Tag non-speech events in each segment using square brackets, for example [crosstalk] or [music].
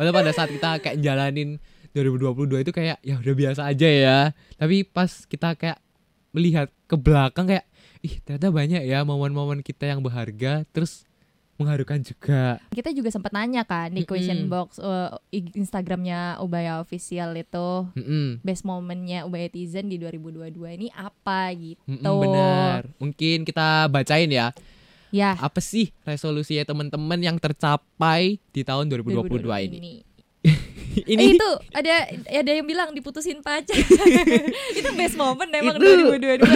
Padahal pada saat kita kayak jalanin 2022 itu kayak ya udah biasa aja ya. Tapi pas kita kayak melihat ke belakang kayak ih ternyata banyak ya momen-momen kita yang berharga terus mengharukan juga. Kita juga sempat nanya kan di question Mm-mm. box uh, Instagramnya Ubaya Official itu Mm-mm. best momennya Ubaya Tizen di 2022 ini apa gitu. Mm-mm, benar. Mungkin kita bacain ya. Ya, Apa sih resolusinya teman-teman yang tercapai di tahun 2022, [laughs] ini? Eh, Ini itu ada ada yang bilang diputusin pacar. [laughs] itu best moment emang Itu- 2022.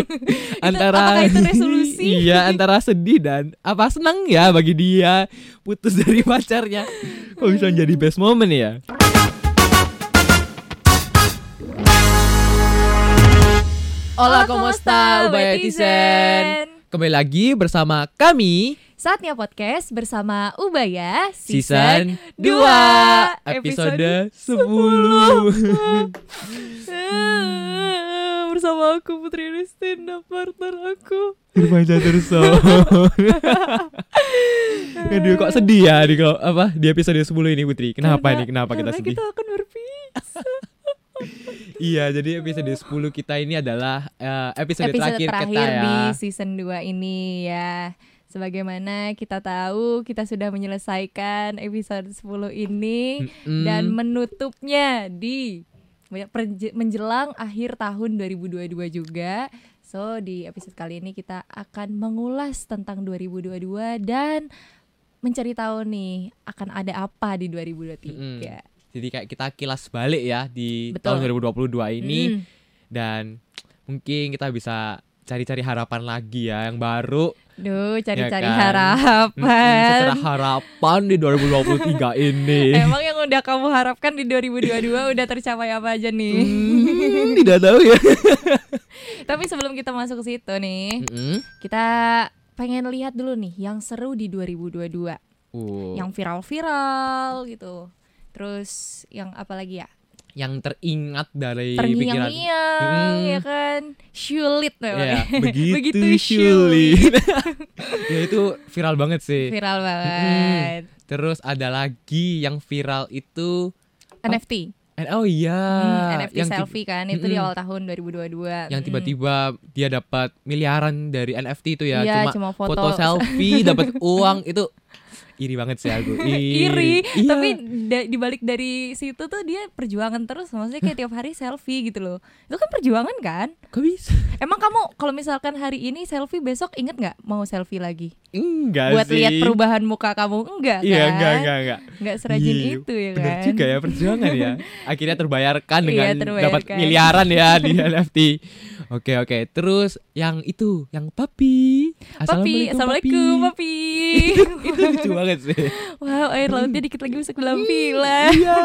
[laughs] antara apakah itu resolusi? iya antara sedih dan apa senang ya bagi dia putus dari pacarnya kok bisa jadi best moment ya Hola, ¿cómo está, Ubaya Tizen? Kembali lagi bersama kami. Saatnya podcast bersama Ubaya season 2 2 episode 10 [laughs] bersama aku Putri Ristin dan partner aku. Irfan Caturso Aduh kok sedih ya di kalau- apa di episode 10 ini Putri. Kenapa Karena- nih kenapa kita sedih? kita akan berpisah. Iya, jadi episode 10 kita ini adalah eh, episode, Episode terakhir, terakhir, kita ya. di season 2 ini ya. Sebagaimana kita tahu kita sudah menyelesaikan episode 10 ini Mm-mm. dan menutupnya di menjelang akhir tahun 2022 juga. So di episode kali ini kita akan mengulas tentang 2022 dan mencari tahu nih akan ada apa di 2023. Jadi kayak kita kilas balik ya di Betul. tahun 2022 ini Mm. dan mungkin kita bisa cari-cari harapan lagi ya yang baru. Duh, cari-cari kan? harapan. Mm-mm, secara harapan di 2023 ini. [laughs] Emang yang udah kamu harapkan di 2022 udah tercapai apa aja nih? Hmm, [laughs] tidak tahu ya. [laughs] Tapi sebelum kita masuk ke situ nih, Mm-mm. kita pengen lihat dulu nih yang seru di 2022. Uh, Yang viral-viral gitu. Terus yang apa lagi ya? yang teringat dari pikiran Terngiang-ngiang Mm. ya kan? Sulit memang. Ya, [laughs] begitu, Begitu sulit. [laughs] ya itu viral banget sih. Viral banget. Terus ada lagi yang viral itu NFT. eh, oh iya, Hmm, NFT yang selfie kan itu di Mm-mm. awal tahun 2022. yang Mm. tiba-tiba dia dapat miliaran dari NFT itu ya, Iya, cuma, cuma foto. selfie dapat [laughs] uang itu iri banget sih aku. [laughs] iri, Iya. tapi da- dibalik dari situ tuh dia perjuangan terus maksudnya kayak tiap hari selfie gitu loh itu kan perjuangan kan kok bisa? emang kamu kalau misalkan hari ini selfie besok inget nggak mau selfie lagi Enggak buat sih. lihat perubahan muka kamu enggak Iya, kan enggak, enggak, enggak. Nggak serajin Iya, itu ya Bener kan juga ya perjuangan ya. [laughs] Akhirnya terbayarkan Iya, dengan terbayarkan. dapat miliaran ya di NFT. Oke oke. Terus yang itu, yang papi. Papi, assalamualaikum papi. [laughs] itu lucu banget sih. wow, air lautnya dikit lagi masuk dalam villa. Iya.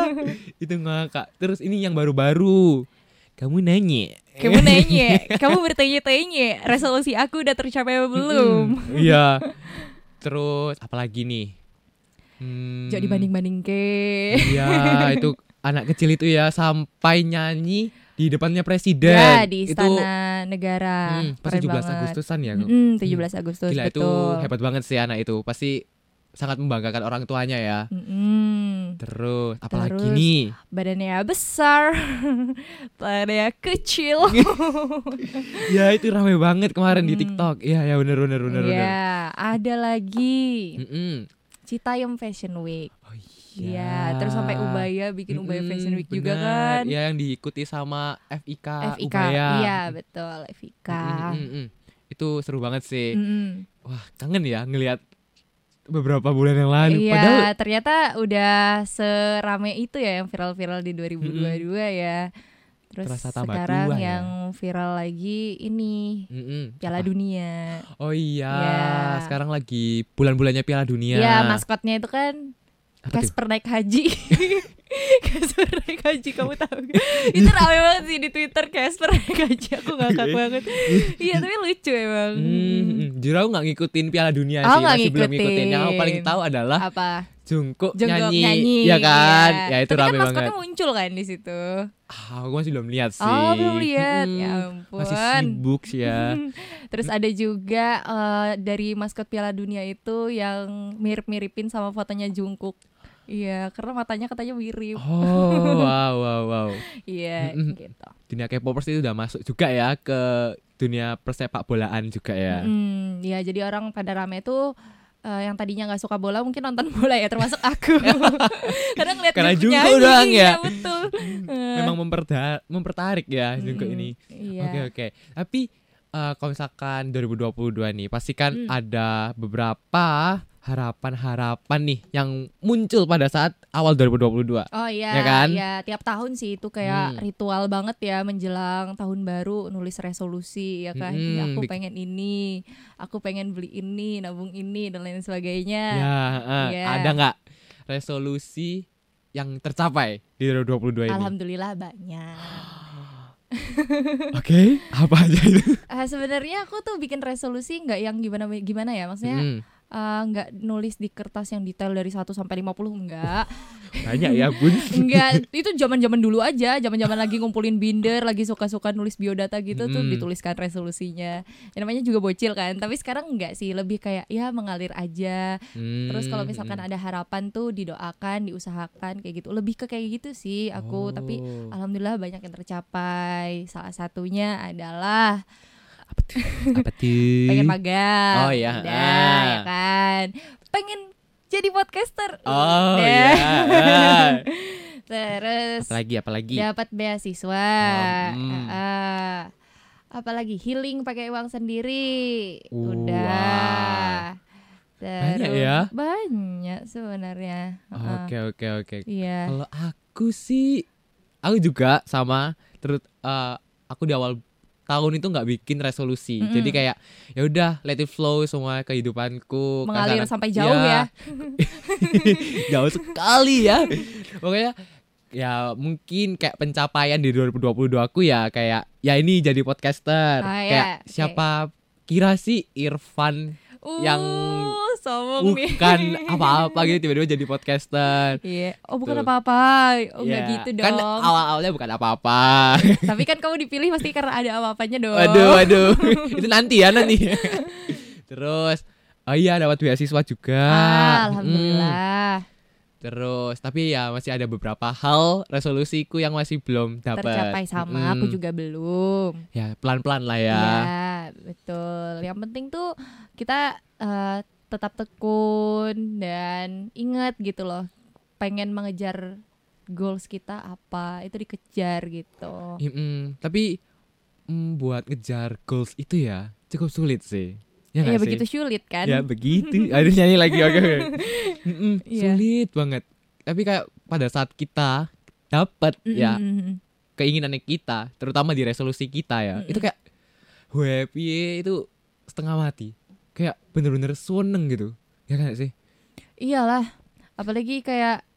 itu ngakak. Terus ini yang baru-baru. Kamu nanya. Kamu nanya, kamu bertanya-tanya, resolusi aku udah tercapai apa belum? Iya. [laughs] Terus apalagi nih? Hmm, Jadi banding-banding ke. Iya, itu anak kecil itu ya sampai nyanyi di depannya presiden. Ya di Itu istana negara. hmm, pas Keren 17 banget. Agustusan ya. Mm, 17 Agustus Gila itu hebat banget sih anak itu. Pasti sangat membanggakan orang tuanya ya. Mm-mm. Terus apalagi Terus, nih? Badannya besar, [laughs] badannya kecil. [laughs] Ya itu rame banget kemarin di Hmm. TikTok. Iya ya bener bener bener bener. Ya, ada lagi Mm-mm. Citayam Fashion Week. Iya, terus sampai Ubaya bikin Ubaya Fashion Week juga bener. kan. Iya yang diikuti sama FIK, FIK. Ubaya. Iya, betul, FIK. Mm-mm-mm. Itu seru banget sih. Mm-mm. Wah kangen ya ngelihat beberapa bulan yang lalu. Iya, Padahal ternyata udah serame itu ya yang viral-viral di 2022 ya. Terus Terasa tambah sekarang tua ya. yang viral lagi ini Mm-mm. Piala Apa? Dunia. Oh iya, Ya. sekarang lagi bulan-bulannya Piala Dunia. Ya, maskotnya itu kan Apa tuh? Casper naik haji. [laughs] Casper naik haji kamu tahu gak? itu rame banget sih di Twitter Casper naik haji aku ngakak banget. Iya, tapi lucu emang. Hmm, jujur aku nggak ngikutin Piala Dunia Oh, sih, masih belum ngikutin. ngikutin. Yang aku paling tahu adalah Apa? Jungkook, nyanyi, nyanyi, ya kan? iya. Ya itu Tapi rame kan maskotnya banget. muncul kan di situ. Ah, aku masih belum lihat sih. Oh, belum lihat. Mm-mm. Ya ampun. Masih sibuk sih ya. [laughs] Terus ada juga eh, dari maskot Piala Dunia itu yang mirip-miripin sama fotonya Jungkook. Iya, karena matanya katanya mirip. Oh, [laughs] wow, wow, wow. Iya, Mm-mm. gitu. Dunia K-popers itu udah masuk juga ya ke dunia persepak bolaan juga ya. Mm, ya jadi orang pada rame tuh eh, yang tadinya nggak suka bola mungkin nonton [laughs] bola ya termasuk aku [laughs] karena ngeliat Karena penyanyi, doang ya. iya, betul Memang memperda- mempertarik ya mm, ini. iya. Oke oke. Tapi eh, kalau misalkan 2022 nih, pasti kan Hmm. ada beberapa harapan-harapan nih yang muncul pada saat awal 2022. Oh iya, Ya kan? ya tiap tahun sih itu kayak Hmm. ritual banget ya menjelang tahun baru nulis resolusi ya kan. Mm-mm, Ya, aku pengen ini, aku pengen beli ini, nabung ini dan lain sebagainya. Ya, eh, Iya. ada nggak resolusi yang tercapai di 2022 ini? Alhamdulillah banyak. [gasps] Oke, apa aja itu? Eh, Sebenarnya aku tuh bikin resolusi nggak yang gimana gimana ya, maksudnya Mm, eh, nggak nulis di kertas yang detail dari 1 sampai 50 enggak. [laughs] banyak ya bun. Enggak, itu zaman-zaman dulu aja, zaman-zaman lagi ngumpulin binder, lagi suka-suka nulis biodata gitu tuh Hmm. dituliskan resolusinya. Ya, namanya juga bocil kan, tapi sekarang enggak sih, lebih kayak ya mengalir aja. Terus kalau Hmm, misalkan hmm. ada harapan tuh didoakan, diusahakan kayak gitu. Lebih ke kayak gitu sih aku, tapi Oh. alhamdulillah banyak yang tercapai. Salah satunya adalah apa tuh? Apa tuh? pengen magang. Oh, iya. Udah, Ah. ya kan. Pengen jadi podcaster. Oh Udah. ya. ah. [laughs] Terus Apalagi apalagi. dapat beasiswa. Oh, hmm. Ah. Apalagi healing pakai uang sendiri. Wah. Udah. Banyak Terus- ya? Banyak sebenarnya. Oke oke oke. Iya. Kalau aku sih, aku juga sama. Terus eh, aku di awal tahun itu nggak bikin resolusi. Mm-mm. Jadi kayak ya udah let it flow semua kehidupanku. Mengalir Kadang-kadang- sampai jauh ya. [laughs] jauh sekali ya. Pokoknya ya mungkin kayak pencapaian di 2022 aku ya kayak ya ini jadi podcaster. Ah, ya, kayak oke. siapa kira sih Irfan yang Uh, sombong bukan [laughs] apa-apa gitu tiba-tiba jadi podcaster. Iya. Oh, bukan apa-apa. Oh, enggak Ya, gitu Kan dong. awal-awalnya bukan apa-apa. [laughs] Tapi kan kamu dipilih pasti karena ada apa-apanya dong. Waduh, waduh. [laughs] Itu nanti ya nanti. Terus oh iya dapat beasiswa juga. Ah, Mm. alhamdulillah. Terus tapi ya masih ada beberapa hal resolusiku yang masih belum dapat. Tercapai sama aku Mm. juga belum. Ya pelan-pelan lah ya. Iya, betul. Yang penting tuh kita eh, tetap tekun dan ingat gitu loh. Pengen mengejar goals kita apa, itu dikejar gitu. Mm-mm. Tapi mm, buat ngejar goals itu ya cukup sulit sih. Ya, Ya, begitu sulit kan? Ya begitu. [laughs] Ada nyanyi lagi oke. oke. Mm-mm, Iya. Sulit banget. Tapi kayak pada saat kita dapat ya Mm-mm. keinginan kita, terutama di resolusi kita ya, Mm-mm. itu kayak happy itu setengah mati. Kayak bener-bener seneng gitu. Ya kan sih? Iyalah, apalagi kayak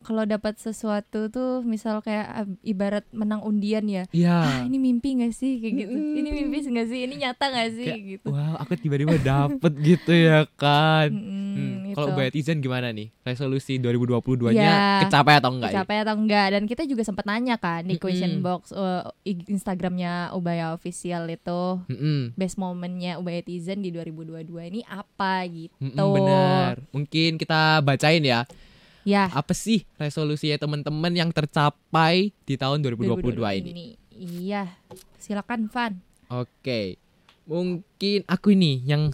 kalau dapat sesuatu tuh misal kayak ab- ibarat menang undian ya. Ah, Iya. ini mimpi gak sih kayak gitu. Mm-mm. Ini mimpi gak sih? Ini nyata gak sih Kayak, gitu. Wow, aku tiba-tiba dapet [laughs] gitu ya kan. Mm-mm, Hmm, itu. Kalau Mbak Tizen gimana nih? Resolusi 2022-nya Ya, kecapai atau enggak? ya? Capai atau enggak dan kita juga sempat nanya kan di question Mm-mm. box uh, Instagramnya Ubaya official itu Mm-mm. best momennya Ubaya Tizen di 2022 ini apa gitu. Mm-mm, benar. Mungkin kita bacain ya. Ya, Apa sih resolusinya teman-teman yang tercapai di tahun 2022, ini? Iya, silakan Van. Oke. Mungkin aku ini yang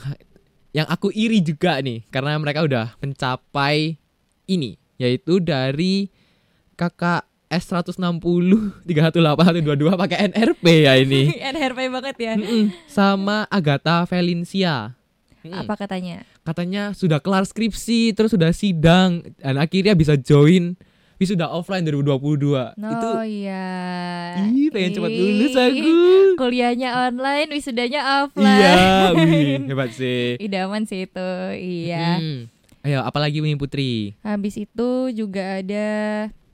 yang aku iri juga nih karena mereka udah mencapai ini yaitu dari kakak S160 318122 [laughs] pakai NRP ya ini. [laughs] NRP banget ya. Mm-mm. Sama Agatha Valencia. Mm. Apa katanya? Katanya sudah kelar skripsi, terus sudah sidang dan akhirnya bisa join wisuda offline 2022. No, Itu iya. ih pengen cepat lulus aku. Kuliahnya online, wisudanya Iya, offline. [laughs] wih, hebat sih. Idaman sih itu. Iya. Mm. Ayo, apalagi Win Putri? Habis itu juga ada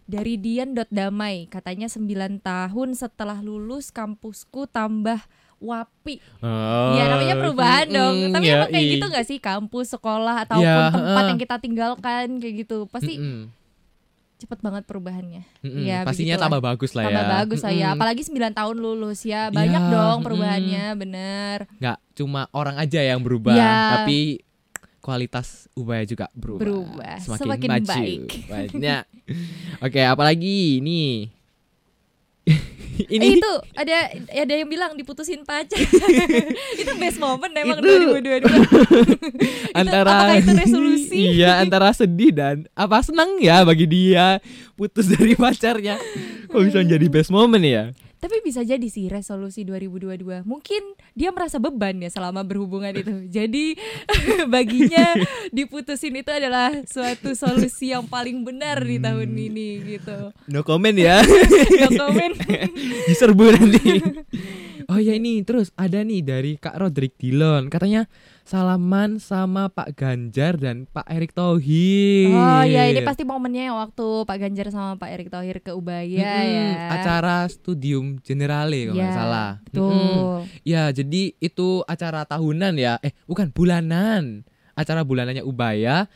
dari Dian.damai katanya 9 tahun setelah lulus kampusku tambah wapi. Oh, ya namanya perubahan dong. mm, Tapi ya, emang kayak gitu gak sih kampus, sekolah ataupun Ya, tempat yang kita tinggalkan kayak gitu. Pasti Mm-mm, cepet banget perubahannya. mm-mm. Ya, Pastinya begitulah. tambah bagus lah Tambah ya. bagus lah ya. Apalagi 9 tahun lulus ya. Banyak Ya, dong perubahannya, bener. nggak cuma orang aja yang berubah, Ya. tapi kualitas ubaya juga berubah, Berubah, semakin, semakin maju baik. banyak [laughs] oke apalagi nih [laughs] Eh, ini itu ada ada yang bilang diputusin pacar. [laughs] itu best moment emang Itu- 2022. [laughs] antara apakah itu resolusi? iya antara sedih dan apa senang ya bagi dia putus dari pacarnya kok bisa menjadi best moment ya Tapi bisa jadi sih resolusi 2022. Mungkin dia merasa beban ya selama berhubungan itu. [laughs] Jadi [laughs] baginya diputusin itu adalah suatu solusi yang paling benar di tahun Hmm. ini gitu. no comment ya [laughs] No comment. diserbu nanti oh ya ini terus ada nih dari Kak Rodrik Dillon katanya salaman sama Pak Ganjar dan Pak Erick Thohir Oh ya ini pasti momennya yang waktu Pak Ganjar sama Pak Erick Thohir ke Ubaya Mm-mm, ya. acara studium generale kalau nggak Ya, salah Betul. Mm-mm. Ya, jadi itu acara tahunan ya. Eh, bukan bulanan. Acara bulanannya Ubaya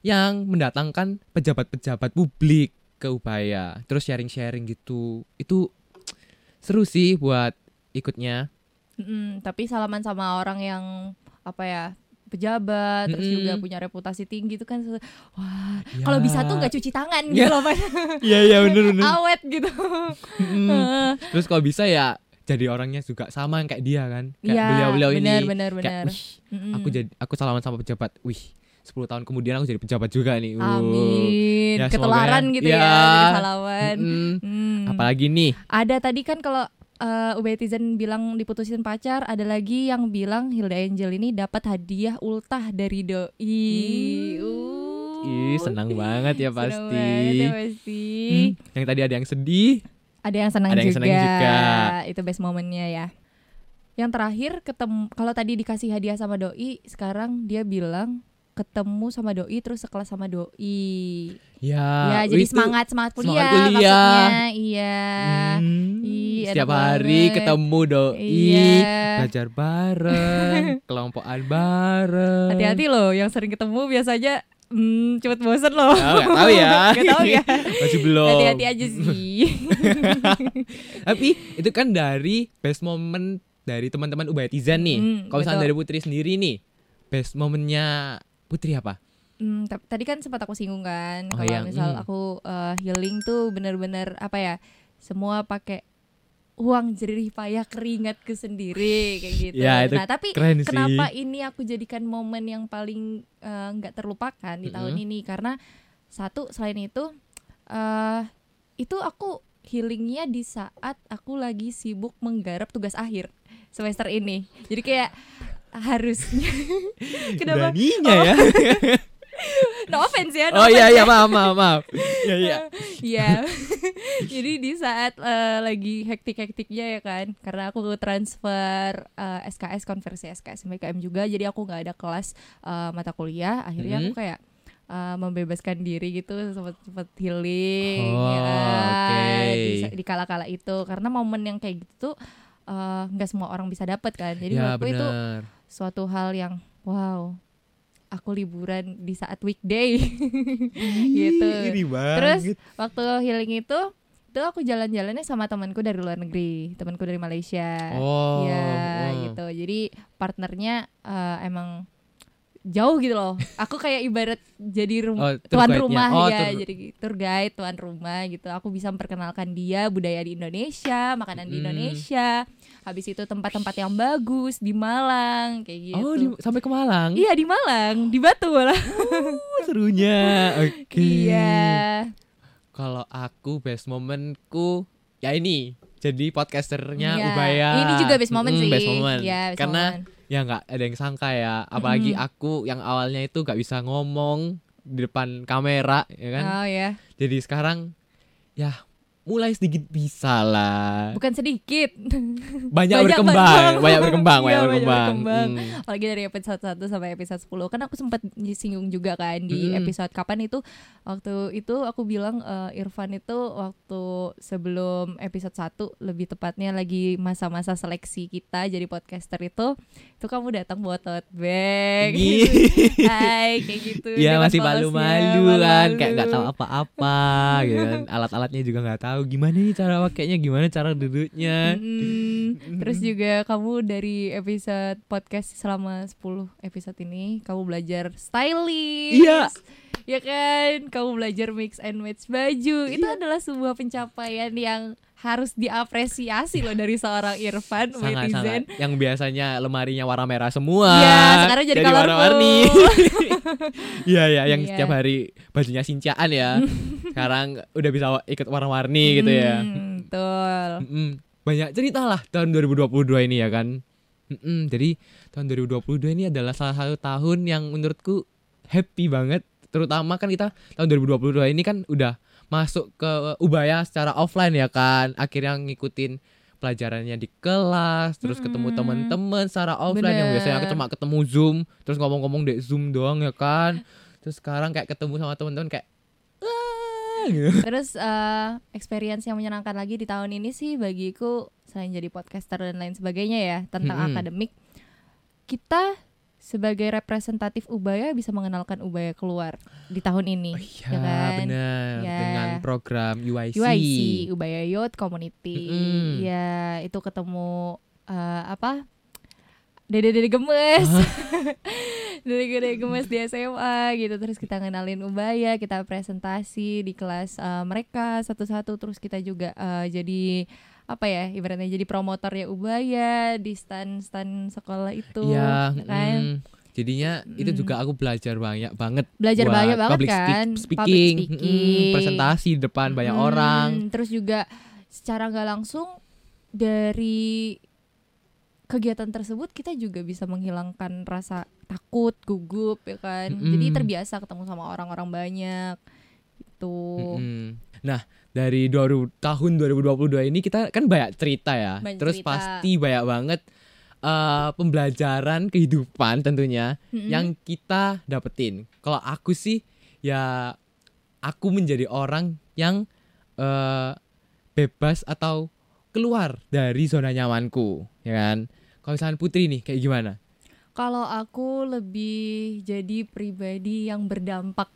yang mendatangkan pejabat-pejabat publik ke Ubaya. Terus sharing-sharing gitu. Itu seru sih buat ikutnya. Mm-mm, tapi salaman sama orang yang apa ya pejabat terus Mm-mm. juga punya reputasi tinggi itu kan wah Ya. kalau bisa tuh nggak cuci tangan Ya. gitu loh Pak. Iya, iya bener bener. awet gitu Mm. [laughs] Terus kalau bisa ya jadi orangnya juga sama kayak dia kan. Kayak Iya, beliau-beliau ini. benar benar Kayak, benar "Wih, Mm-mm. aku jadi aku salaman sama pejabat. Wih, 10 tahun kemudian aku jadi pejabat juga nih. Amin Ya, ya. gitu ya, Ya. salaman Mm-mm. Hmm. Apalagi nih ada tadi kan kalau uh, Ubetizen bilang diputusin pacar, ada lagi yang bilang Hilda Angel ini dapat hadiah ultah dari doi. Uh, Ih, senang banget ya senang pasti. banget ya pasti. Hmm, yang tadi ada yang sedih. Ada yang senang Ada yang juga. senang juga. Itu best momennya ya. Yang terakhir ketemu kalau tadi dikasih hadiah sama doi, sekarang dia bilang ketemu sama doi terus sekelas sama doi. Ya, ya, jadi itu- semangat semangat kuliah, semangat kuliah. maksudnya. Iya. Hmm, Ih, setiap hari banget. ketemu doi, Iya. belajar bareng, [laughs] kelompokan bareng. Hati-hati loh, yang sering ketemu biasanya hmm, cepet bosen loh. Oh, nggak tahu ya. [laughs] Nggak tahu ya. [laughs] Masih belum. Hati-hati aja sih. Tapi itu kan dari best moment dari teman-teman Ubayatizan nih. Hmm, Kalau misalnya dari Putri sendiri nih, best momennya Putri apa? Hmm, tadi kan sempat aku singgung kan Oh, kalau yang, misal hmm. aku uh, healing tuh bener-bener apa ya semua pakai uang jerih payah keringatku sendiri kayak gitu. Ya, itu nah tapi keren sih. kenapa ini aku jadikan momen yang paling uh, nggak terlupakan di tahun Mm-mm. ini karena satu selain itu uh, itu aku healingnya di saat aku lagi sibuk menggarap tugas akhir semester ini. Jadi kayak harusnya [laughs] kenapa Beraninya ya. [laughs] no offense ya no oh iya offense iya maaf maaf maaf. [laughs] Iya iya. Iya. Jadi di saat eh, lagi hektik-hektiknya ya kan, karena aku transfer eh, SKS konversi SKS MBKM juga, jadi aku nggak ada kelas eh, mata kuliah. Akhirnya aku Mhm. kayak eh, membebaskan diri gitu, sempat sempat healing, Oh, ya kan, oke. di, di kala-kala itu. Karena momen yang kayak gitu tuh eh, nggak semua orang bisa dapat kan. Jadi Ya menurutku itu benar. Suatu hal yang wow. Aku liburan di saat weekday. [laughs] gitu. Terus waktu healing itu itu aku jalan-jalannya sama temanku dari luar negeri, temanku dari Malaysia. Oh. ya oh. gitu. Jadi partnernya eh, emang jauh gitu loh. Aku kayak ibarat jadi rum- Oh, tuan rumah Oh, ya, jadi tour guide, tuan rumah gitu. Aku bisa memperkenalkan dia budaya di Indonesia, makanan di Hmm. Indonesia. Habis itu tempat-tempat yang bagus di Malang kayak gitu. Oh, di- sampai ke Malang. Iya di Malang, di Batu malah. Oh, serunya. [laughs] Oke. Iya. Kalau aku best momentku ya ini jadi podcasternya Iya. Ubaya. Ini juga best moment Mm, sih. Best moment. Iya, best Karena moment. Ya nggak ada yang sangka ya. Apalagi Mm-mm. aku yang awalnya itu nggak bisa ngomong di depan kamera ya kan. Oh ya, Jadi sekarang ya mulai sedikit bisa lah. bukan sedikit. Banyak, Banyak berkembang, banyak berkembang, Iya, banyak berkembang. berkembang. Hmm. Apalagi dari episode 1 sampai episode 10 Kan aku sempat singgung juga kan di Mm-mm. episode kapan itu Waktu itu aku bilang eh, Irfan itu waktu sebelum episode 1 Lebih tepatnya lagi masa-masa seleksi kita jadi podcaster itu Itu kamu datang buat tote bag. [laughs] Hai kayak gitu dengan masih malu-malu kan, kayak nggak tahu apa-apa, gitu kan. [laughs] Alat-alatnya juga nggak tahu. Gimana nih cara pakainya, gimana cara duduknya. Mm-mm. Terus juga kamu dari episode podcast selama 10 episode ini kamu belajar stylish. Iya. Ya kan? Kamu belajar mix and match baju. Itu Iya. adalah sebuah pencapaian yang harus diapresiasi loh dari seorang Irfan sangat netizen. sangat yang biasanya lemarinya warna merah semua Ya, sekarang jadi colorful. warna-warni [laughs] iya ya yang Iya. setiap hari bajunya sincaan ya [laughs] sekarang udah bisa ikut warna-warni gitu ya Hmm, Betul. Mm-mm. banyak cerita lah tahun 2022 ini ya kan Mm-mm. jadi tahun 2022 ini adalah salah satu tahun yang menurutku happy banget terutama kan kita tahun 2022 ini kan udah masuk ke Ubaya secara offline ya kan akhirnya ngikutin pelajarannya di kelas terus ketemu Mm-mm. teman-teman secara offline yang biasanya aku Bener. cuma ketemu zoom terus ngomong-ngomong di zoom doang ya kan terus sekarang kayak ketemu sama teman-teman kayak "Ah," gitu. [laughs] Terus eh, experience yang menyenangkan lagi di tahun ini sih bagiku selain jadi podcaster dan lain sebagainya ya tentang Mm-mm. akademik, kita sebagai representatif Ubaya bisa mengenalkan Ubaya keluar di tahun ini, Oh iya ya kan? benar Ya. dengan program UIC. UIC, Ubaya Youth Community. Mm-mm. Ya, itu ketemu eh, apa? Dede-dede gemes. [laughs] Dede-dede gemes di SMA gitu. Terus kita ngenalin Ubaya, kita presentasi di kelas eh, mereka satu-satu terus kita juga eh, jadi apa ya ibaratnya jadi promotornya Ubaya di stand-stand sekolah itu Iya, kan mm. jadinya itu Mm. juga aku belajar banyak banget belajar buat banyak banget public kan speaking, Public speaking. presentasi di depan banyak Hmm, orang. Terus juga secara nggak langsung dari kegiatan tersebut kita juga bisa menghilangkan rasa takut, gugup ya kan. Jadi Mm-mm. terbiasa ketemu sama orang-orang banyak. Itu. Mm-mm. Nah, dari 2000, tahun 2022 ini kita kan banyak cerita ya. Banyak Terus cerita. pasti banyak banget eh, pembelajaran kehidupan tentunya Mm-mm. yang kita dapetin. Kalau aku sih ya aku menjadi orang yang eh, bebas atau keluar dari zona nyamanku, ya kan? Kalau misalnya Putri nih kayak gimana? Kalau aku lebih jadi pribadi yang berdampak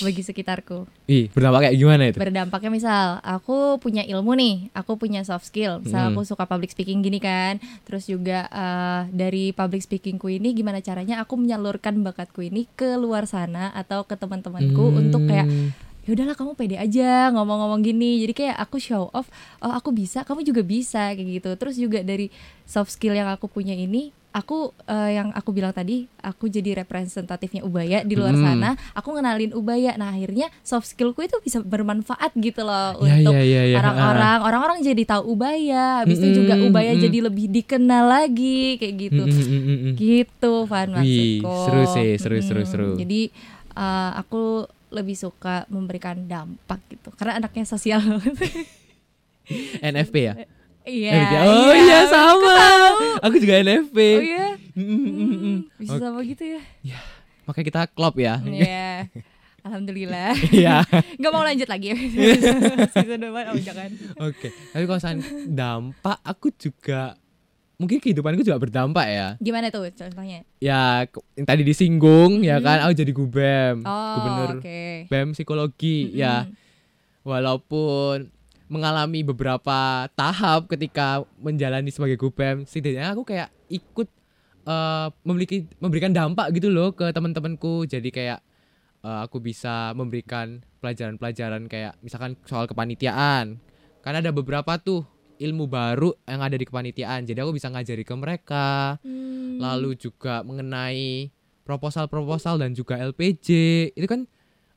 bagi sekitarku. Ih, berdampak kayak gimana itu? Berdampaknya misal aku punya ilmu nih, aku punya soft skill. Misal Mm. aku suka public speaking gini kan. Terus juga eh, dari public speakingku ini gimana caranya aku menyalurkan bakatku ini ke luar sana atau ke teman-temanku untuk kayak Hmm, ya udahlah kamu pede aja ngomong-ngomong gini. Jadi kayak aku show off, oh aku bisa, kamu juga bisa kayak gitu. Terus juga dari soft skill yang aku punya ini aku eh, yang aku bilang tadi aku jadi representatifnya Ubaya di luar Hmm. sana. Aku ngenalin Ubaya. Nah akhirnya soft skillku itu bisa bermanfaat gitu loh Ya, untuk ya, ya, ya. orang-orang. Orang-orang jadi tahu Ubaya. Habis itu juga Mm-mm, Ubaya mm-mm. jadi lebih dikenal lagi kayak gitu. Mm, gitu Van Wih, maksudku. seru sih, seru, seru, seru. jadi eh, aku lebih suka memberikan dampak gitu. Karena anaknya sosial. NFP ya? [laughs] iya. Oh iya sama. Aku juga NFP. oh iya Mm, mm, mm, mm. Hmm, bisa Oke. sama gitu ya Makanya kita klop ya. Iya. Alhamdulillah. Iya. [laughs] Gak mau lanjut lagi. [laughs] Season depan oh jangan. Oke. Tapi kalau misalnya dampak, aku juga mungkin kehidupanku juga berdampak ya. Gimana tuh contohnya? Ya yang tadi disinggung ya kan, aku jadi gubem, Hmm. Oh, gubernur oke. BEM psikologi ya. Mm-mm. Walaupun mengalami beberapa tahap ketika menjalani sebagai gubem, setidaknya aku kayak ikut eh, memiliki memberikan dampak gitu loh ke teman-temanku. Jadi kayak eh, aku bisa memberikan pelajaran-pelajaran kayak misalkan soal kepanitiaan. Karena ada beberapa tuh ilmu baru yang ada di kepanitiaan. Jadi aku bisa ngajari ke mereka. Hmm. Lalu juga mengenai proposal-proposal dan juga LPG. Itu kan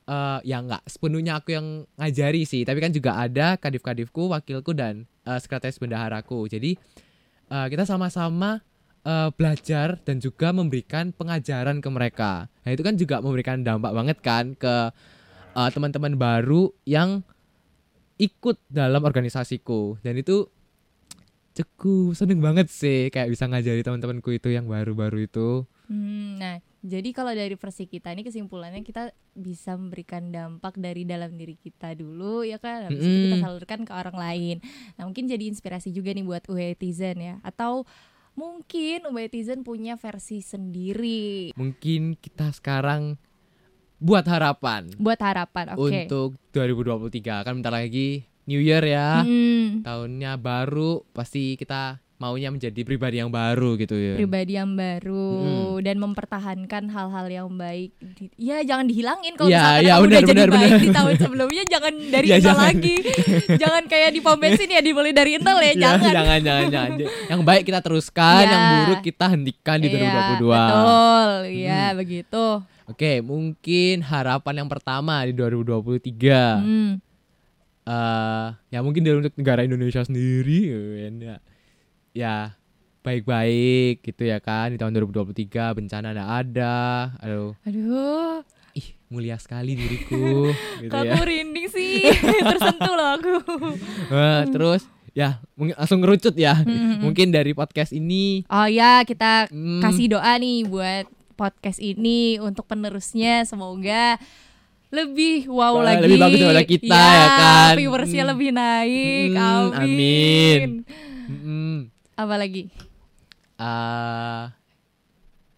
eh, ya nggak sepenuhnya aku yang ngajari sih, tapi kan juga ada kadif-kadifku, wakilku dan eh, sekretaris bendaharaku. Jadi eh, kita sama-sama eh, belajar dan juga memberikan pengajaran ke mereka. Nah itu kan juga memberikan dampak banget kan ke teman-teman baru yang ikut dalam organisasiku dan itu cukup seneng banget sih kayak bisa ngajari teman-temanku itu yang baru-baru itu. Hmm, nah, jadi kalau dari versi kita ini kesimpulannya kita bisa memberikan dampak dari dalam diri kita dulu ya kan, habis itu kita salurkan ke orang lain. Nah, mungkin jadi inspirasi juga nih buat Uetizen ya, atau mungkin Uetizen punya versi sendiri Mungkin kita sekarang buat harapan buat harapan. Oke. untuk 2023 kan bentar lagi New Year ya. Hmm. Tahunnya baru pasti kita maunya menjadi pribadi yang baru gitu ya. pribadi yang baru dan mempertahankan hal-hal yang baik. Ya jangan dihilangin kalau Ya, misalkan ya, kamu udah benar, jadi benar, baik benar. di tahun sebelumnya jangan dari [laughs] Ya, nol jangan. lagi. jangan kayak di pom bensin ya dibeli dari nol ya, [laughs] Ya, jangan. jangan, jangan, jangan. Yang baik kita teruskan, Ya. yang buruk kita hentikan di Iya, 2022. Betul, ya Hmm. begitu. Oke, mungkin harapan yang pertama di 2023. Hmm. Eh ya mungkin dari untuk negara Indonesia sendiri kan, ya. Ya baik-baik gitu ya kan di tahun 2023 bencana ada ada. Aduh, Aduh, ih mulia sekali diriku [laughs] gitu kok ya. aku rinding sih. [laughs] Tersentuh loh aku. [laughs] Eh, terus ya mungkin langsung ngerucut ya. Hmm. Mungkin dari podcast ini Oh ya, kita hmm, kasih doa nih buat podcast ini untuk penerusnya semoga lebih wow Wah, lagi lebih bagus daripada kita, ya kan? viewersnya Hmm. lebih naik Hmm, amin, amin. mm, apa lagi eh,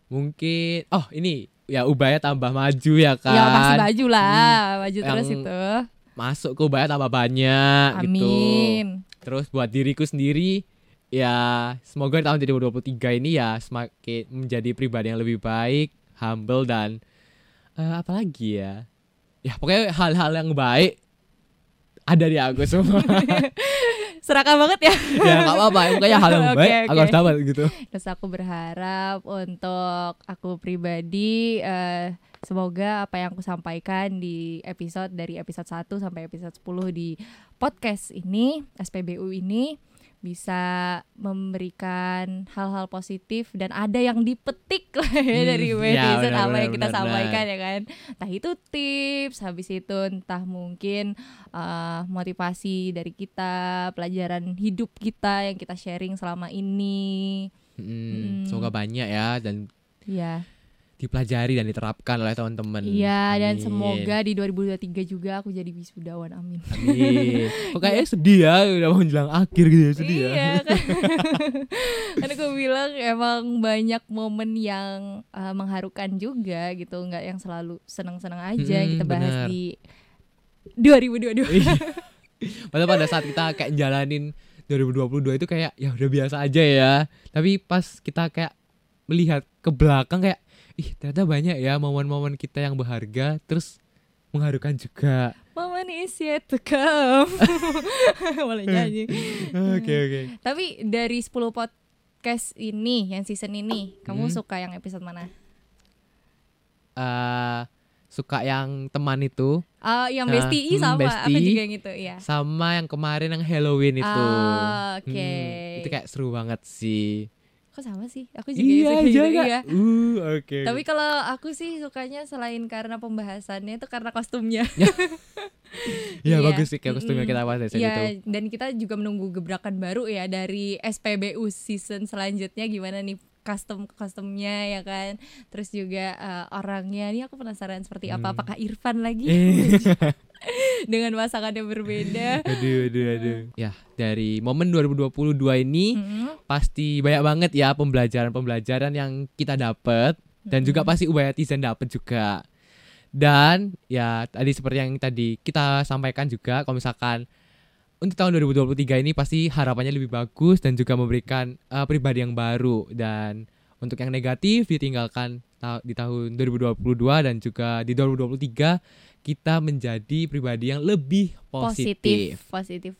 mungkin oh ini ya Ubaya tambah maju ya kan. ya pasti baju lah maju Yang terus itu Masuk ke Ubaya tambah banyak gitu. amin Terus buat diriku sendiri ya semoga di tahun 2023 ini ya semakin menjadi pribadi yang lebih baik, humble dan eh, apa lagi ya? Ya pokoknya hal-hal yang baik ada di aku semua. [laughs] serakah banget ya ya nggak apa-apa, pokoknya hal yang [laughs] Oke, baik aku oke. harus dapat gitu. terus aku berharap untuk aku pribadi eh, semoga apa yang aku sampaikan di episode dari episode 1 sampai episode 10 di podcast ini SPBU ini bisa memberikan hal-hal positif dan ada yang dipetik [laughs] lah ya Hmm, dari ya, episode benar, apa yang kita benar, sampaikan ya kan? Entah itu tips habis itu entah mungkin eh, motivasi dari kita pelajaran hidup kita yang kita sharing selama ini. Mm, Mm. Semoga banyak ya dan ya dipelajari dan diterapkan oleh teman-teman. iya dan semoga di 2023 juga aku jadi wisudawan amin Amin. [laughs] Kok kayaknya sedih ya udah mau menjelang akhir gitu ya sedih ya. iya kan [laughs] kan aku bilang emang banyak momen yang eh, mengharukan juga gitu nggak yang selalu senang-senang aja Mm-mm, kita bahas benar. di 2022 Iya. [laughs] Padahal pada saat kita kayak jalanin 2022 itu kayak ya udah biasa aja ya. Tapi pas kita kayak melihat ke belakang kayak ih ternyata banyak ya momen-momen kita yang berharga terus mengharukan juga. momen is yet to come boleh nyanyi Oke oke. tapi dari 10 podcast ini yang season ini kamu Hmm. suka yang episode mana Eh, suka yang teman itu Ah, yang bestie hmm, sama bestie. juga yang itu ya sama yang kemarin yang Halloween itu. Ah, oke. Hmm, itu kayak seru banget sih. Kok sama sih aku juga Iya suka gitu, juga. iya. Uh, oke. Tapi kalau aku sih sukanya selain karena pembahasannya itu karena kostumnya. [laughs] ya iya. bagus sih kayak kostumnya kita bahas dari Iya, itu. dan kita juga menunggu gebrakan baru ya dari SPBU season selanjutnya gimana nih custom kostumnya ya kan. Terus juga eh, orangnya ini aku penasaran seperti apa. Hmm. Apakah Irfan lagi Eh. [laughs] dengan pasangan yang berbeda? [laughs] aduh, aduh, aduh. Ya, dari momen 2022 ini Mm-mm. pasti banyak banget ya pembelajaran-pembelajaran yang kita dapat dan juga pasti Ubayatizen dapat juga. Dan ya tadi seperti yang tadi kita sampaikan juga kalau misalkan untuk tahun 2023 ini pasti harapannya lebih bagus dan juga memberikan eh, pribadi yang baru dan untuk yang negatif ditinggalkan di tahun 2022 dan juga di 2023 kita menjadi pribadi yang lebih positif. positif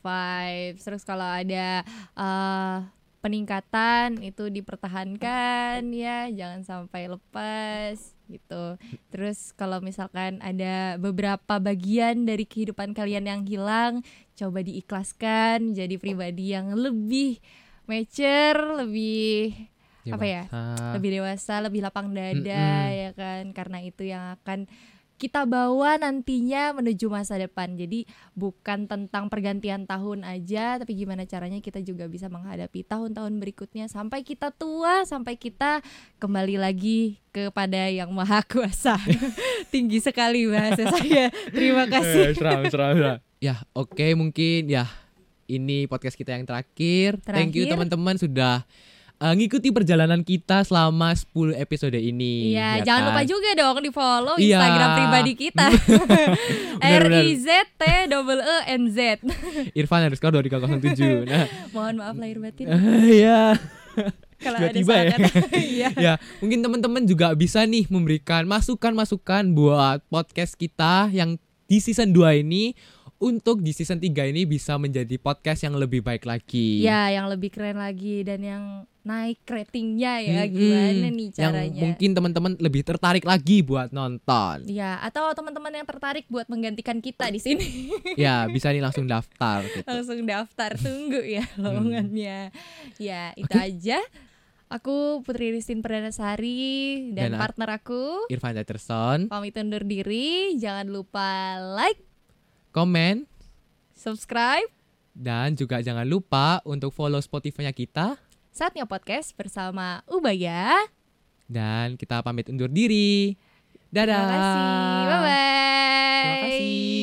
terus kalau ada eh, peningkatan itu dipertahankan ya jangan sampai lepas gitu terus kalau misalkan ada beberapa bagian dari kehidupan kalian yang hilang coba diikhlaskan jadi pribadi yang lebih mature lebih apa ya? Dewasa. lebih dewasa, lebih lapang dada Mm-mm. ya kan. Karena itu yang akan kita bawa nantinya menuju masa depan. Jadi bukan tentang pergantian tahun aja, tapi gimana caranya kita juga bisa menghadapi tahun-tahun berikutnya sampai kita tua, sampai kita kembali lagi kepada yang maha [laughs] kuasa. Tinggi sekali bahasa saya. Terima kasih. Eh, seram, seram, seram. Ya, oke mungkin ya ini podcast kita yang terakhir. Thank you Terakhir. teman-teman sudah eh, ngikuti perjalanan kita selama 10 episode ini. Iya, ya jangan kan? lupa juga dong di follow Iya. Instagram pribadi kita. [laughs] R. I Z T double E N Z. [laughs] Irfan underscore 2307. [laughs] Nah, Mohon maaf lahir batin ya. kalau ada Tiba-tiba ya. Iya. ya, mungkin teman-teman juga bisa nih memberikan masukan-masukan buat podcast kita yang di season 2 ini untuk di season 3 ini bisa menjadi podcast yang lebih baik lagi. Ya, yang lebih keren lagi dan yang naik ratingnya ya Mm-mm. gimana nih Yang caranya? mungkin teman-teman lebih tertarik lagi buat nonton. Ya, atau teman-teman yang tertarik buat menggantikan kita di sini [laughs] ya, bisa nih langsung daftar gitu. langsung daftar tunggu ya lowongannya. Ya, itu Hmm. Oke. aja. Aku Putri Ristin Perdanasari dan, Dan partner aku Irfan Jaterson, pamit undur diri. Jangan lupa like, komen subscribe dan juga jangan lupa untuk follow Spotify-nya kita Saatnya podcast bersama Ubaya. Dan kita pamit undur diri. Dadah. Terima kasih. Bye-bye. Terima kasih.